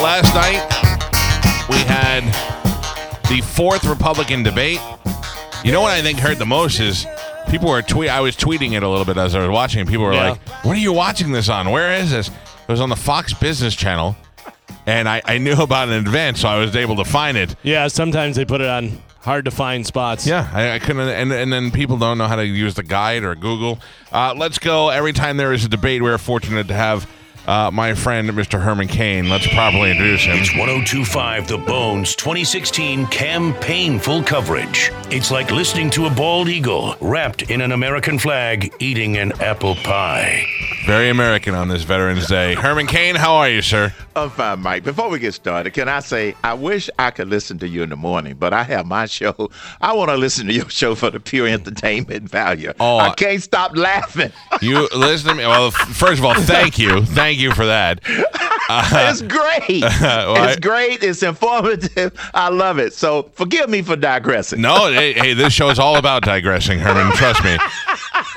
Last night, we had the fourth Republican debate. You know what I think hurt the most is people were tweet. I was tweeting it a little bit as I was watching. and People were Yeah. like, "What are you watching this on? Where is this?" It was on the Fox Business Channel, and I, I knew about it in advance, so I was able to find it. Yeah, sometimes they put it on hard to find spots. Yeah, I, I couldn't, and and then people don't know how to use the guide or Google. Uh, let's go. Every time there is a debate, we're fortunate to have uh, my friend Mr. Herman Cain. Let's properly introduce him. It's 1025 The Bones 2016 campaign full coverage. It's like listening to a bald eagle wrapped in an American flag eating an apple pie. Very American on this Veterans Day. Herman Cain, how are you, sir? I'm fine, uh, Mike. Before we get started, can I say I wish I could listen to you in the morning, but I have my show. I want to listen to your show for the pure entertainment value. Oh, I can't stop laughing. You listen to me. Well, first of all, thank you, thank you for that. Uh, it's great. I- it's great. It's informative. I love it. So forgive me for digressing. No, hey, hey, this show is all about digressing, Herman. Trust me.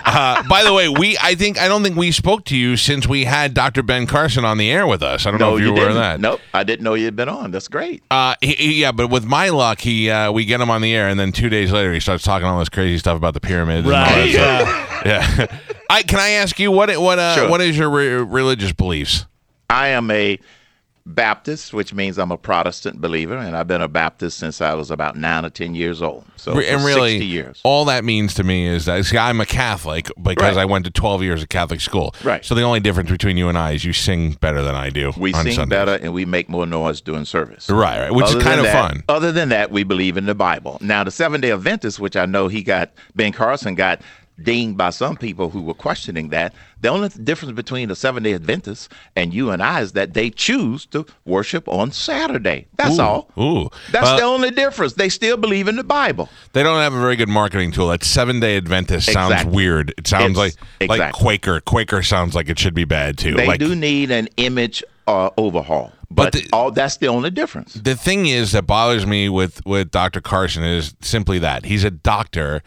Uh, by the way, we I think I don't think we spoke to you since we had Dr. Ben Carson on the air with us. I don't know if you, you were didn't. that. Nope, I didn't know you'd been on. That's great. Uh, he, he- yeah, but with my luck, he uh, we get him on the air, and then two days later, he starts talking all this crazy stuff about the pyramids. and all that Right. Yeah. Yeah. I can I ask you what what uh, Sure. what is your re- religious beliefs? I am a Baptist, which means I'm a Protestant believer, and I've been a Baptist since I was about nine or ten years old. So and really, 60 years. all that means to me is that see, I'm a Catholic because Right. I went to 12 years of Catholic school. Right. So the only difference between you and I is you sing better than I do. We on sing Sundays. better and we make more noise doing service. Right, right, which is kind of that- fun. Other than that, we believe in the Bible. Now, the Seven Day Adventists, which I know he got, Ben Carson got dinged by some people who were questioning that. The only difference between the Seven Day Adventists and you and I is that they choose to worship on Saturday. That's Ooh, all. ooh. That's Uh, the only difference. They still believe in the Bible. They don't have a very good marketing tool. That seven day Adventist sounds Exactly. weird. It sounds It's- like like. Quaker. Quaker sounds like it should be bad too. They like, do need an image uh, overhaul. But But, the- all that's the only difference. the thing is that bothers me with with Dr. Carson is simply that he's a doctor,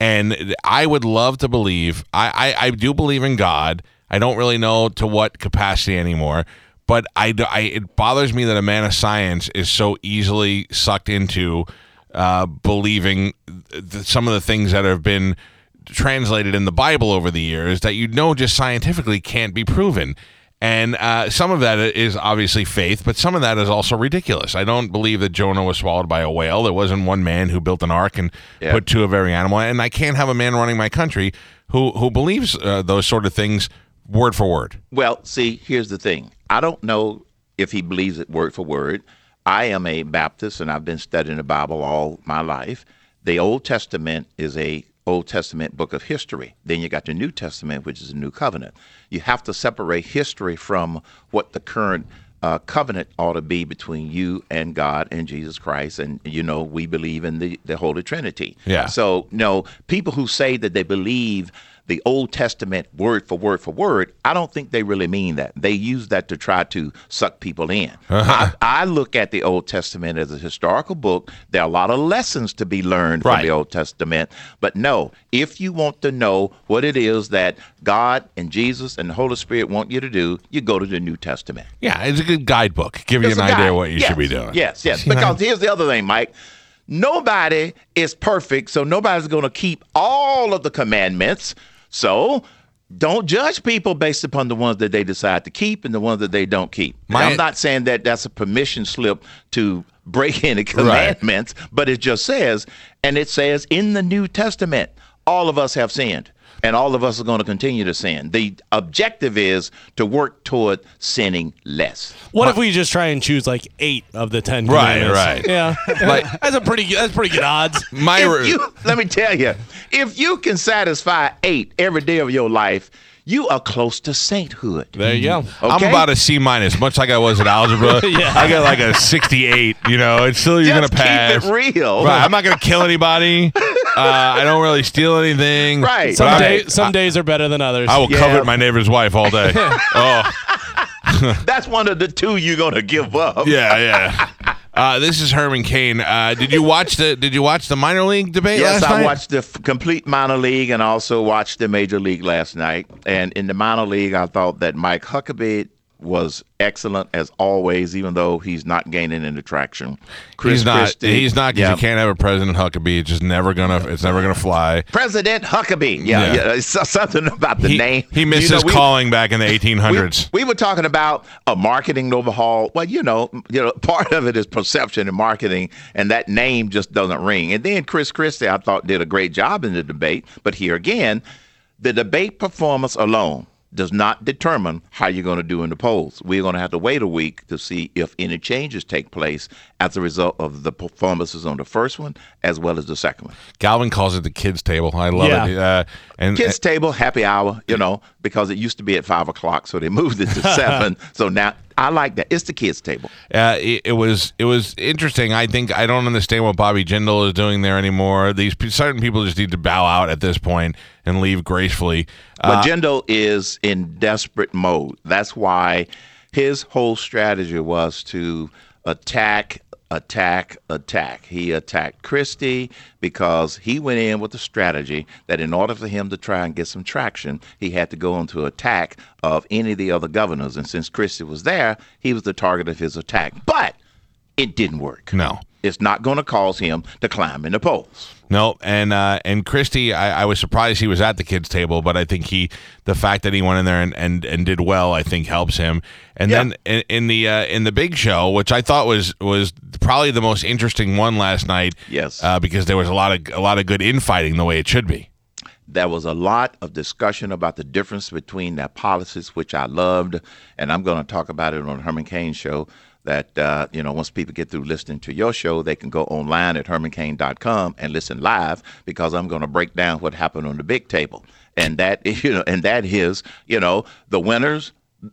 and I would love to believe I I, I do believe in God. I don't really know to what capacity anymore, but I, I it bothers me that a man of science is so easily sucked into uh, believing th- some of the things that have been translated in the Bible over the years that you know just scientifically can't be proven. And uh, some of that is obviously faith, but some of that is also ridiculous. I don't believe that Jonah was swallowed by a whale. There wasn't one man who built an ark and Yeah. put two of every animal. And I can't have a man running my country who who believes uh, those sort of things word for word. Well, see, here's the thing. I don't know if he believes it word for word. I am a Baptist and I've been studying the Bible all my life. The Old Testament is a Old Testament book of history. Then you got the New Testament, which is a new covenant. You have to separate history from what the current uh, covenant ought to be between you and God and Jesus Christ. And, you know, we believe in the, the Holy Trinity. Yeah. So, no, people who say that they believe the Old Testament word for word for word, I don't think they really mean that. They use that to try to suck people in. Uh-huh. I, I look at the Old Testament as a historical book. There are a lot of lessons to be learned Right. from the Old Testament. But no, if you want to know what it is that God and Jesus and the Holy Spirit want you to do, you go to the New Testament. Yeah, it's a good guidebook. Give you an idea guide. what you Yes, should be doing. Yes, yes. Because here's the other thing, Mike. Nobody is perfect, so nobody's going to keep all of the commandments. So don't judge people based upon the ones that they decide to keep and the ones that they don't keep. My- I'm not saying that that's a permission slip to break any commandments, but it just says, and it says in the New Testament, all of us have sinned. And all of us are going to continue to sin. The objective is to work toward sinning less. What if we just try and choose like eight of the ten? Right, right. Yeah, Like- that's a pretty good. That's pretty good odds. My if you, let me tell you, if you can satisfy eight every day of your life, you are close to sainthood. There you go. I'm Okay? about a C minus, much like I was at algebra. Yeah. I got like a 68. You know, it's still you're Just gonna pass. keep it real. Right, I'm not gonna kill anybody. Uh, I don't really steal anything. Right. But Some, I, day, some days are better than others. I will Yeah. covet my neighbor's wife all day. oh, That's one of the two you're gonna give up. yeah, yeah. Uh, this is Herman Cain. Uh, did you watch the Did you watch the minor league debate Yes, I night? watched the f- complete minor league and also watched the major league last night. And in the minor league, I thought that Mike Huckabee was excellent as always, even though he's not gaining any traction. Chris he's not. Christie- He's not because yeah. you can't have a President Huckabee. It's just never gonna. It's never gonna fly. President Huckabee. Yeah, Yeah. yeah. it's something about the He, name. he missed You know, his we- calling back in the we, 1800s. we were talking about a marketing overhaul. Well, you know, you know, part of it is perception and marketing, and that name just doesn't ring. And then Chris Christie, I thought, did a great job in the debate. But here again, the debate performance alone does not determine how you're going to do in the polls. We're going to have to wait a week to see if any changes take place as a result of the performances on the first one as well as the second one. Galvin calls it the kids' table. I love Yeah. it. Uh, and Kids table, happy hour, you know, because it used to be at five o'clock, so they moved it to seven. So now I like that. It's the kids table. Uh, it, it was it was interesting. I think I don't understand what Bobby Jindal is doing there anymore. These certain people just need to bow out at this point and leave gracefully. But Uh, Jindal is in desperate mode. That's why his whole strategy was to attack, attack, attack. He attacked Christie because he went in with a strategy that in order for him to try and get some traction, he had to go into attack of any of the other governors. And since Christie was there, he was the target of his attack. But it didn't work. no, It's not going to cause him to climb in the polls. no, and uh, and Christie, I, I was surprised he was at the kids' table, but I think he the fact that he went in there and, and, and did well, I think helps him. And Yeah. then in, in the uh, in the big show, which I thought was was probably the most interesting one last night. Yes. uh, because there was a lot of a lot of good infighting the way it should be. there was a lot of discussion about the difference between their policies, which I loved, and I'm going to talk about it on the Herman Cain show. That uh, you know, once people get through listening to your show, they can go online at hermancain.com and listen live because I'm going to break down what happened on the big table, and that you know, and that is you know the winners,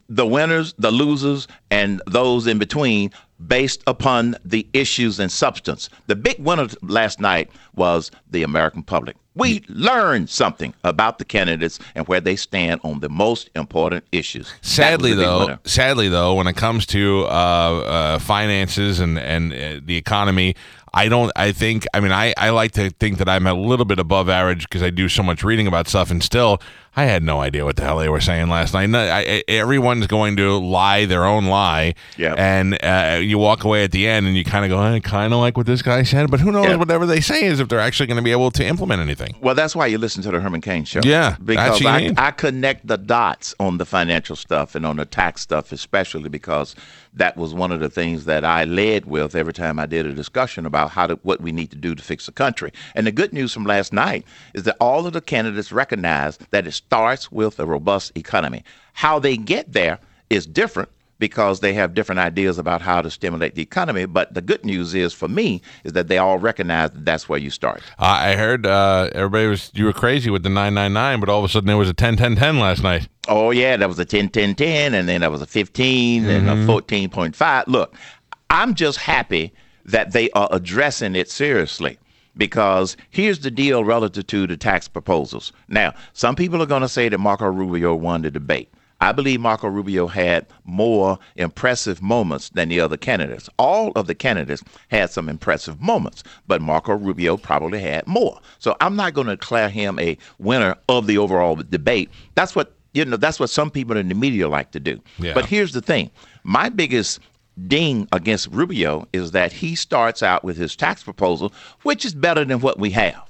the winners, the losers, and those in between based upon the issues and substance. The big winner last night was the American public. We learned something about the candidates and where they stand on the most important issues. Sadly, though, winner. sadly though, when it comes to uh, uh, finances and and uh, the economy, I don't. I think. I mean, I I like to think that I'm a little bit above average because I do so much reading about stuff, and still, I had no idea what the hell they were saying last night. I, I, everyone's going to lie their own lie, Yeah. and uh, you walk away at the end and you kind of go, I kind of like what this guy said, but who knows? Yeah. Whatever they say is if they're actually going to be able to implement anything. Well, that's why you listen to the Herman Cain show. Yeah, because I. I connect the dots on the financial stuff and on the tax stuff, especially because that was one of the things that I led with every time I did a discussion about how to, what we need to do to fix the country. And the good news from last night is that all of the candidates recognize that it starts with a robust economy. How they get there is different because they have different ideas about how to stimulate the economy. But the good news is for me is that they all recognize that that's where you start. I heard uh, everybody was you were crazy with the 999, but all of a sudden there was a 10 10 10 last night. Oh yeah, that was a 10 10 10 and then that was a 15 and a 14.5. Look, I'm just happy that they are addressing it seriously because here's the deal relative to the tax proposals. Now, some people are going to say that Marco Rubio won the debate. I believe Marco Rubio had more impressive moments than the other candidates. All of the candidates had some impressive moments, but Marco Rubio probably had more. So I'm not going to declare him a winner of the overall debate. That's what you know. That's what some people in the media like to do. Yeah. But here's the thing: my biggest ding against Rubio is that he starts out with his tax proposal, which is better than what we have.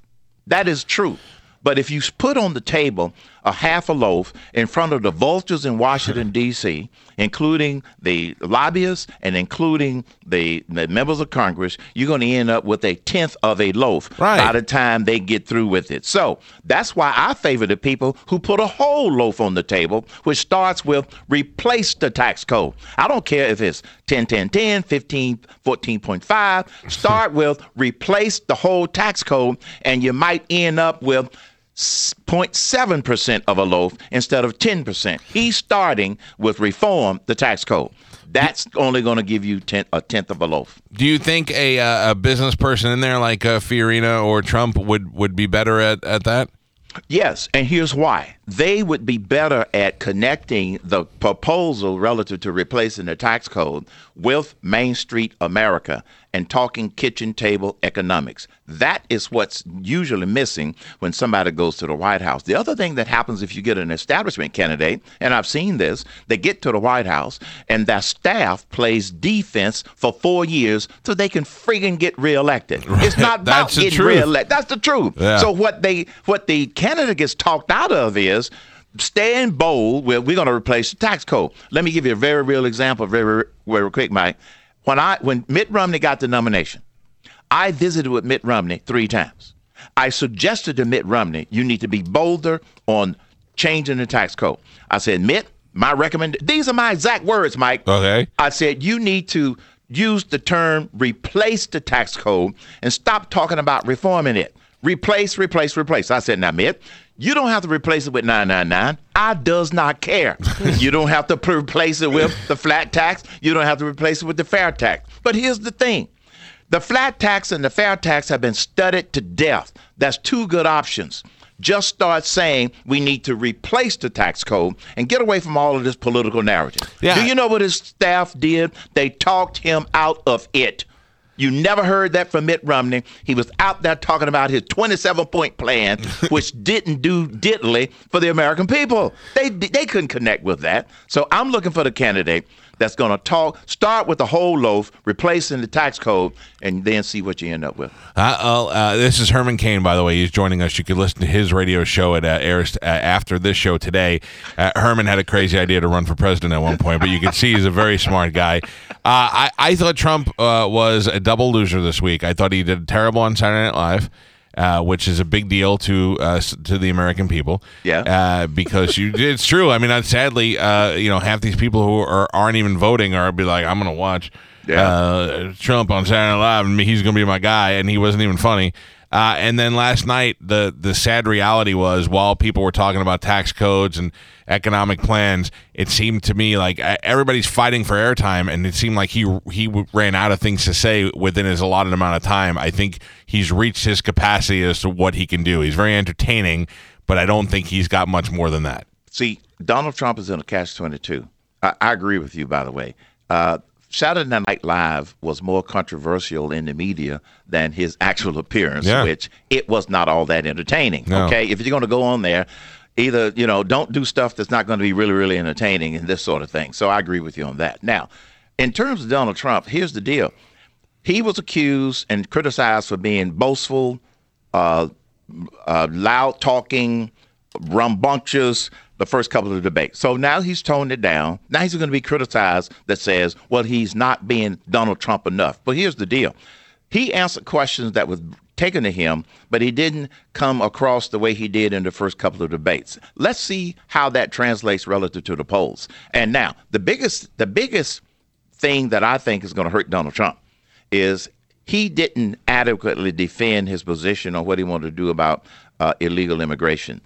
That is true. But if you put on the table a half a loaf in front of the vultures in Washington, D.C., including the lobbyists and including the, the members of Congress, you're going to end up with a tenth of a loaf Right. by the time they get through with it. So that's why I favor the people who put a whole loaf on the table, which starts with replace the tax code. I don't care if it's 10, 10, 10, 15, 14.5. Start with replace the whole tax code, and you might end up with 0.7% of a loaf instead of 10%. He's starting with reform the tax code. That's only going to give you ten, a tenth of a loaf. Do you think a uh, a business person in there like uh, Fiorina or Trump would would be better at at that? Yes, and here's why. They would be better at connecting the proposal relative to replacing the tax code with Main Street America and talking kitchen table economics. That is what's usually missing when somebody goes to the White House. The other thing that happens if you get an establishment candidate, and I've seen this, they get to the White House and their staff plays defense for four years so they can friggin' get reelected. It's not about getting reelected. That's the truth. Yeah. So what they what the candidate gets talked out of is staying bold. Well, we're going to replace the tax code. Let me give you a very real example, very very quick, Mike. When I when Mitt Romney got the nomination, I visited with Mitt Romney three times. I suggested to Mitt Romney, you need to be bolder on changing the tax code. I said, Mitt, my recommend. These are my exact words, Mike. Okay. I said you need to use the term replace the tax code and stop talking about reforming it. Replace, replace, replace. I said, now, Mitt, you don't have to replace it with 999. I does not care. you don't have to replace it with the flat tax. You don't have to replace it with the fair tax. But here's the thing. The flat tax and the fair tax have been studied to death. That's two good options. Just start saying we need to replace the tax code and get away from all of this political narrative. Yeah. Do you know what his staff did? They talked him out of it. You never heard that from Mitt Romney. He was out there talking about his 27 point plan, which didn't do diddly for the American people. They they couldn't connect with that. So I'm looking for the candidate that's going to talk, start with the whole loaf, replacing the tax code, and then see what you end up with. Uh, uh, this is Herman Cain, by the way. He's joining us. You can listen to his radio show. at uh, airs uh, after this show today. Uh, Herman had a crazy idea to run for president at one point, but you can see he's a very smart guy. Uh, I, I thought Trump uh, was a double loser this week. I thought he did terrible on Saturday Night Live. Uh, which is a big deal to uh, to the American people. Yeah. Uh, because you, it's true. I mean, uh, sadly, uh, you know, half these people who are, aren't even voting are be like, I'm going to watch Yeah. uh, Trump on Saturday Night Live, and he's going to be my guy, and he wasn't even funny. Uh, and then last night, the the sad reality was, while people were talking about tax codes and economic plans, it seemed to me like uh, everybody's fighting for airtime, and it seemed like he he ran out of things to say within his allotted amount of time. I think he's reached his capacity as to what he can do. He's very entertaining, but I don't think he's got much more than that. See, Donald Trump is in a catch 22. I, I agree with you, by the way. Uh, Saturday Night Live was more controversial in the media than his actual appearance, Yeah. which it was not all that entertaining. No. Okay, if you're going to go on there, either you know don't do stuff that's not going to be really really entertaining and this sort of thing. So I agree with you on that. Now, in terms of Donald Trump, here's the deal: he was accused and criticized for being boastful, uh, uh, loud talking, rambunctious the first couple of debates. So now he's toned it down. Now he's going to be criticized that says, well, he's not being Donald Trump enough. But here's the deal he answered questions that was taken to him, but he didn't come across the way he did in the first couple of debates. Let's see how that translates relative to the polls. And now, the biggest the biggest thing that I think is going to hurt Donald Trump is he didn't adequately defend his position on what he wanted to do about uh, illegal immigration.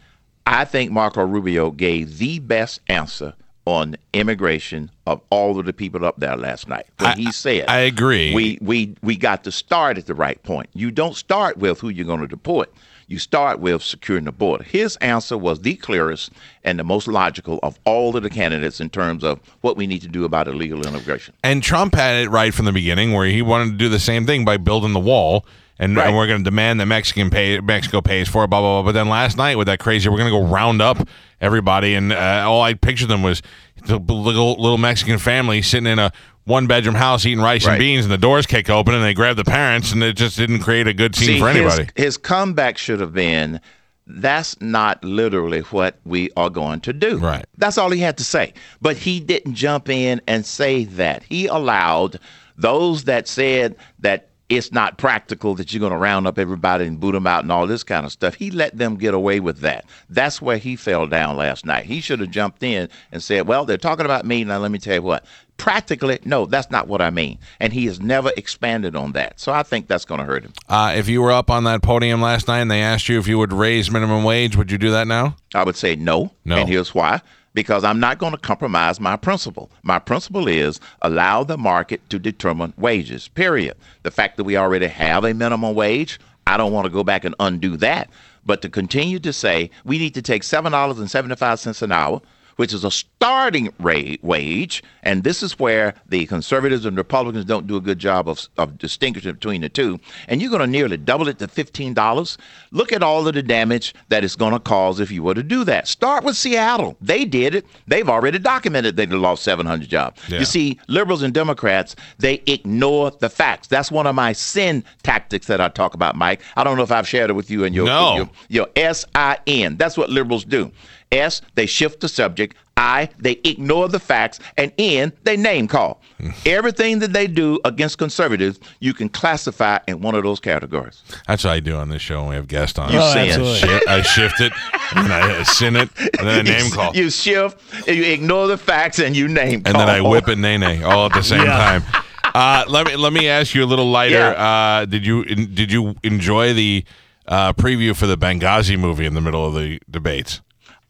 I think Marco Rubio gave the best answer on immigration of all of the people up there last night when I- he said, I agree. We we we got to start at the right point. You don't start with who you're going to deport. You start with securing the border. His answer was the clearest and the most logical of all of the candidates in terms of what we need to do about illegal immigration. And Trump had it right from the beginning, where he wanted to do the same thing by building the wall, and, Right. and we're going to demand that Mexican pay Mexico pays for it, blah blah blah. But then last night with that crazy, we're going to go round up everybody, and uh, all I pictured them was the little little Mexican family sitting in a one bedroom house eating rice and beans, and the doors kick open, and they grab the parents, and it just didn't create a good scene See, for his- anybody. His, comeback should have been, "That's not literally what we are going to do." Right. That's all he had to say. But he didn't jump in and say that. He allowed those that said that it's not practical that you're going to round up everybody and boot them out and all this kind of stuff. He let them get away with that. That's where he fell down last night. He should have jumped in and said, "Well, they're talking about me. Now let me tell you what." Practically, no, that's not what I mean. And he has never expanded on that. So I think that's going to hurt him. Uh, if you were up on that podium last night and they asked you if you would raise minimum wage, would you do that now? I would say no. No. And here's why. Because I'm not going to compromise my principle. My principle is allow the market to determine wages, period. The fact that we already have a minimum wage, I don't want to go back and undo that. But to continue to say we need to take $7.75 an hour, which is a starting rate wage, and this is where the conservatives and Republicans don't do a good job of, of distinguishing between the two. And you're going to nearly double it to fifteen dollars. Look at all of the damage that it's going to cause if you were to do that. Start with Seattle. They did it. They've already documented they lost 700 jobs. Yeah. You see, liberals and Democrats they ignore the facts. That's one of my sin tactics that I talk about, Mike. I don't know if I've shared it with you in your No. your, your S I N. That's what liberals do. S, they shift the subject. I, they ignore the facts. And N, they name call. Everything that they do against conservatives, you can classify in one of those categories. That's what I do on this show when we have guests on. You Oh, sin. absolutely. I shift it, and I sin it, and then I name You- call. You shift, you ignore the facts, and you name and then I whip and nay nay all at the same Yeah. time. Uh, let me let me ask you a little lighter. Yeah. Uh, did you did you enjoy the uh, preview for the Benghazi movie in the middle of the debates?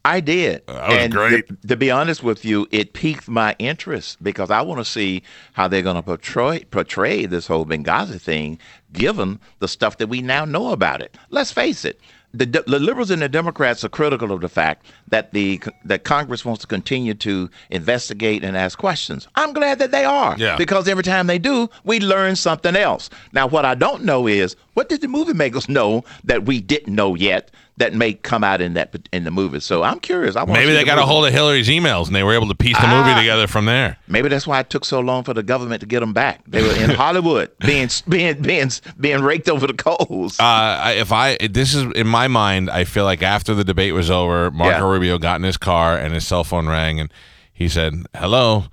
I did. Oh, that was and great. To, to be honest with you, it piqued my interest because I want to see how they're going to portray portray this whole Benghazi thing, given the stuff that we now know about it. Let's face it. The, the liberals and the Democrats are critical of the fact that the that Congress wants to continue to investigate and ask questions. I'm glad that they are, Yeah. because every time they do, we learn something else. Now, what I don't know is what did the movie makers know that we didn't know yet that may come out in that in the movie. So I'm curious. I Maybe they the got a hold of Hillary's emails and they were able to piece the movie Ah. together from there. Maybe that's why it took so long for the government to get them back. They were in Hollywood, being being being being raked over the coals. Uh, if I this is in my mind, I feel like after the debate was over, Marco Yeah. Rubio got in his car and his cell phone rang and he said hello,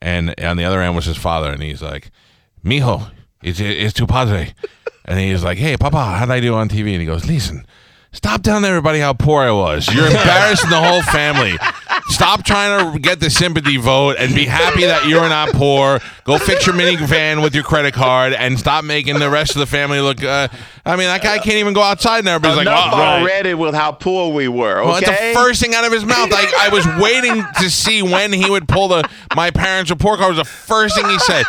and on the other end was his father and he's like, "Mijo, it's it's tu padre," and he's like, "Hey, Papa, how'd I do on TV?" And he goes, "Listen." Stop telling everybody how poor I was. You're embarrassing the whole family. Stop trying to get the sympathy vote and be happy that you're not poor. Go fix your minivan with your credit card and stop making the rest of the family look. Uh, I mean, that guy can't even go outside now. Everybody's like, Enough "Oh, already with how poor we were. well, Okay, it's the first thing out of his mouth. Like I was waiting to see when he would pull the "my parents report card. Was the first thing he said.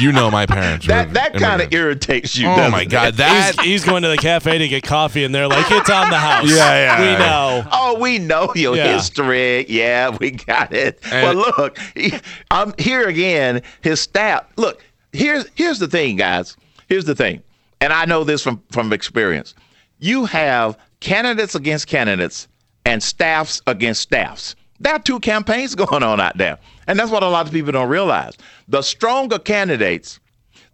You know, my parents. that were that kind of immigrants." irritates you. Oh doesn't my it? god, that He's, he's going to the cafe to get coffee, and they're like, "It's on the house." Yeah, yeah, We yeah. know. Oh, we know your Yeah. history. Yeah, we got it. And- but look, he- I'm here again. His staff. Look, here's here's the thing, guys. Here's the thing, and I know this from from experience. You have candidates against candidates and staffs against staffs. There are two campaigns going on out there, and that's what a lot of people don't realize. The stronger candidates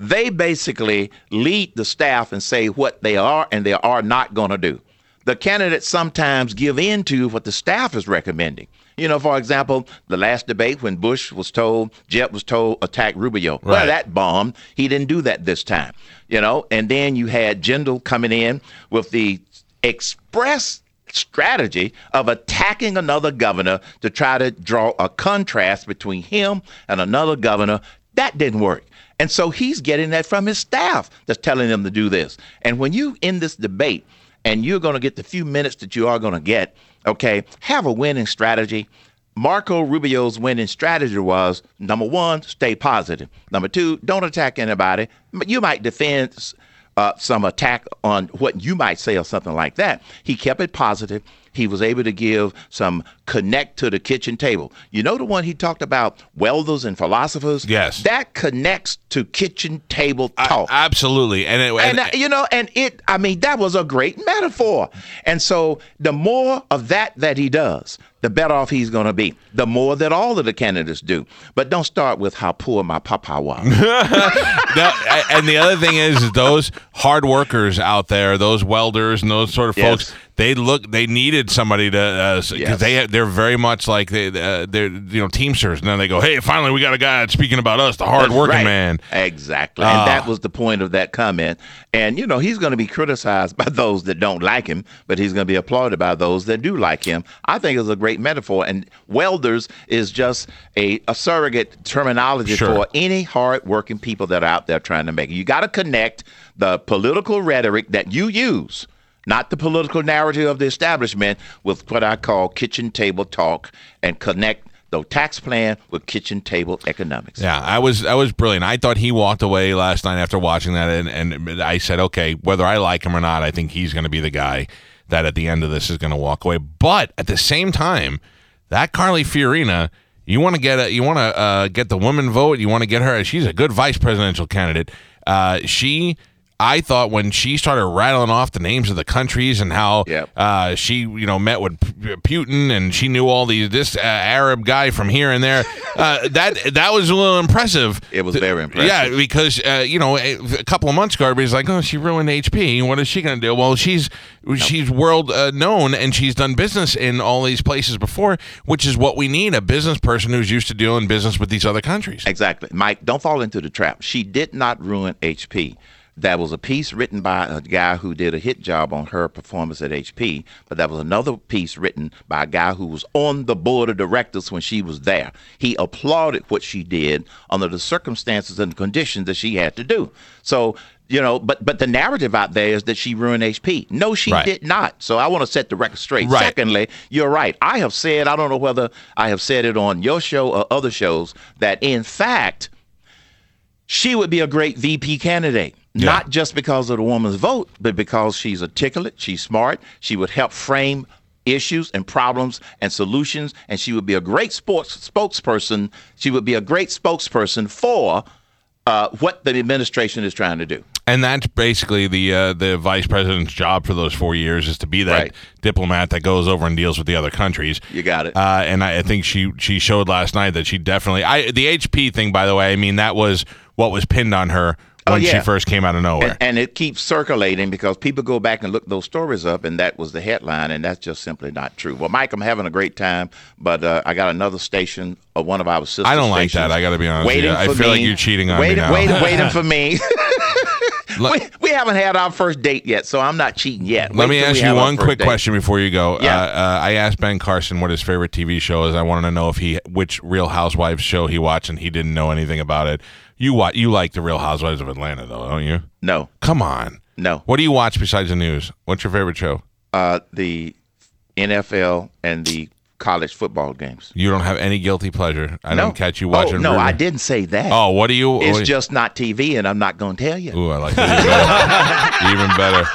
they basically lead the staff and say what they are and they are not going to do. The candidates sometimes give in to what the staff is recommending. You know, for example, the last debate when Bush was told, Jeb was told, attack Rubio. Right. Well, that bombed. He didn't do that this time. You know, and then you had Jindal coming in with the express strategy of attacking another governor to try to draw a contrast between him and another governor. That didn't work. And so he's getting that from his staff that's telling them to do this. And when you in this debate and you're going to get the few minutes that you are going to get, okay, have a winning strategy. Marco Rubio's winning strategy was number one, stay positive. Number two, don't attack anybody. You might defend uh, some attack on what you might say or something like that. He kept it positive. He was able to give some connect to the kitchen table. You know the one he talked about welders and philosophers? Yes. That connects to kitchen table I- talk. absolutely, and it, and uh, you know, and it, I mean, that was a great metaphor. And so the more of that that he does, the better off he's going to be. The more that all of the candidates do. But don't start with how poor my papa was. No, and the other thing is, is those hard workers out there, those welders and those sort of Yes. folks, they look they needed somebody to because Yes. they they're very much like they uh, they're you know teamsters and then they go hey finally we got a guy speaking about us the hard working Right. man Exactly. Ah. And that was the point of that comment. And, you know, he's going to be criticized by those that don't like him, but he's going to be applauded by those that do like him. I think it's a great metaphor. And welders is just a, a surrogate terminology Sure. for any hard-working people that are out there trying to make it. You got to connect the political rhetoric that you use not the political narrative of the establishment, with what I call kitchen table talk and connect the tax plan with kitchen table economics. Yeah, I was I was brilliant. I thought he walked away last night after watching that, and, and I said, okay, whether I like him or not, I think he's going to be the guy that at the end of this is going to walk away. But at the same time, that Carly Fiorina, you want to get a, you want to uh, get the woman vote. You want to get her. She's a good vice presidential candidate. Uh, she. I thought when she started rattling off the names of the countries and how Yep. uh, she, you know, met with P- Putin and she knew all these this uh, Arab guy from here and there. Uh, that that was a little impressive. It was very impressive. Yeah, because uh, you know, a, a couple of months ago, everybody's like, "Oh, she ruined HP. What is she going to do?" Well, she's she's world uh, known and she's done business in all these places before, which is what we need—a business person who's used to doing business with these other countries. Exactly. Mike, don't fall into the trap. She did not ruin HP. That was a piece written by a guy who did a hit job on her performance at HP, but that was another piece written by a guy who was on the board of directors when she was there. He applauded what she did under the circumstances and conditions that she had to do. So, you know, but but the narrative out there is that she ruined HP. No, she Right. did not. So I want to set the record straight. Right. Secondly, you're right. I have said, I don't know whether I have said it on your show or other shows, that in fact, she would be a great VP candidate. Not just because of the woman's vote, but because she's articulate, she's smart, she would help frame issues and problems and solutions, and she would be a great sports spokesperson. She would be a great spokesperson for uh, what the administration is trying to do. And that's basically the uh, the vice president's job for those four years is to be that Right. diplomat that goes over and deals with the other countries. You got it. Uh, and I, I think she she showed last night that she definitely. I the HP thing, by the way. I mean that was what was pinned on her Oh, when she first came out of nowhere. And, and it keeps circulating because people go back and look those stories up, and that was the headline, and that's just simply not true. Well, Mike, I'm having a great time, but uh, I got another station, uh, one of our sister I don't like that. I gotta be honest waiting. I feel like you're cheating on me waiting, now. Waiting, waiting for me. We, we haven't had our first date yet, so I'm not cheating yet. Let me ask you one quick date. question before you go. Yeah. Uh, uh, I asked Ben Carson what his favorite TV show is. I wanted to know if he which Real Housewives show he watched, and he didn't know anything about it. You wa- you like the Real Housewives of Atlanta, though, don't you? No, Come on. no. What do you watch besides the news? What's your favorite show? Uh, the NFL and the college football games. You don't have any guilty pleasure. I no. don't catch you watching. Oh, no, River- I didn't say that. Oh, what do you? It's what- just not TV, and I'm not going to tell you. Ooh, I like that even better. even better.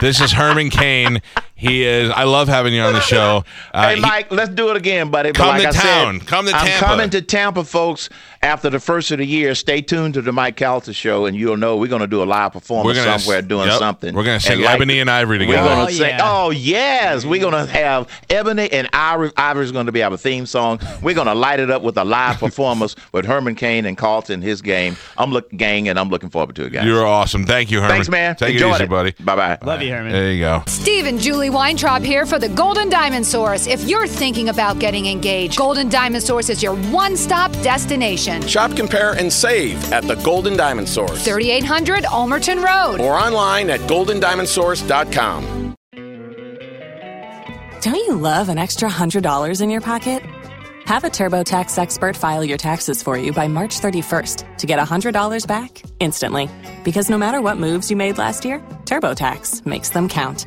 This is Herman Cain. He is. I love having you on the show. Uh, hey, he- Mike, let's do it again, buddy. But Come like to I said, town. Come to Tampa. I'm Tampa. coming to Tampa, folks. After the first of the year, stay tuned to the Mike Calta show, and you'll know we're going to do a live performance We're gonna- somewhere doing yep. something. We're gonna sing And like- Ebony and Ivory together. We're together. going Oh, to sing. yeah. Oh yes, we're going to have Ebony and Ivory. Ivory's going to be our theme song. We're going to light it up with a live performance with Herman Cain and Carlton, his game. I'm look gang, and I'm looking forward to it, guys. You're awesome. Thank you, Herman. Thanks, man. Take Enjoyed it easy, buddy. Bye bye. Love you, Herman. There you go. Steve and Julie Weintraub here for the Golden Diamond Source. If you're thinking about getting engaged, Golden Diamond Source is your one stop destination. Shop, compare, and save at the Golden Diamond Source 3800 Almerton Road. or online at goldendiamondsource.com. Don't you love an extra $100 in your pocket? Have a TurboTax expert file your taxes for you by March 31st to get $100 back instantly. Because no matter what moves you made last year, TurboTax makes them count.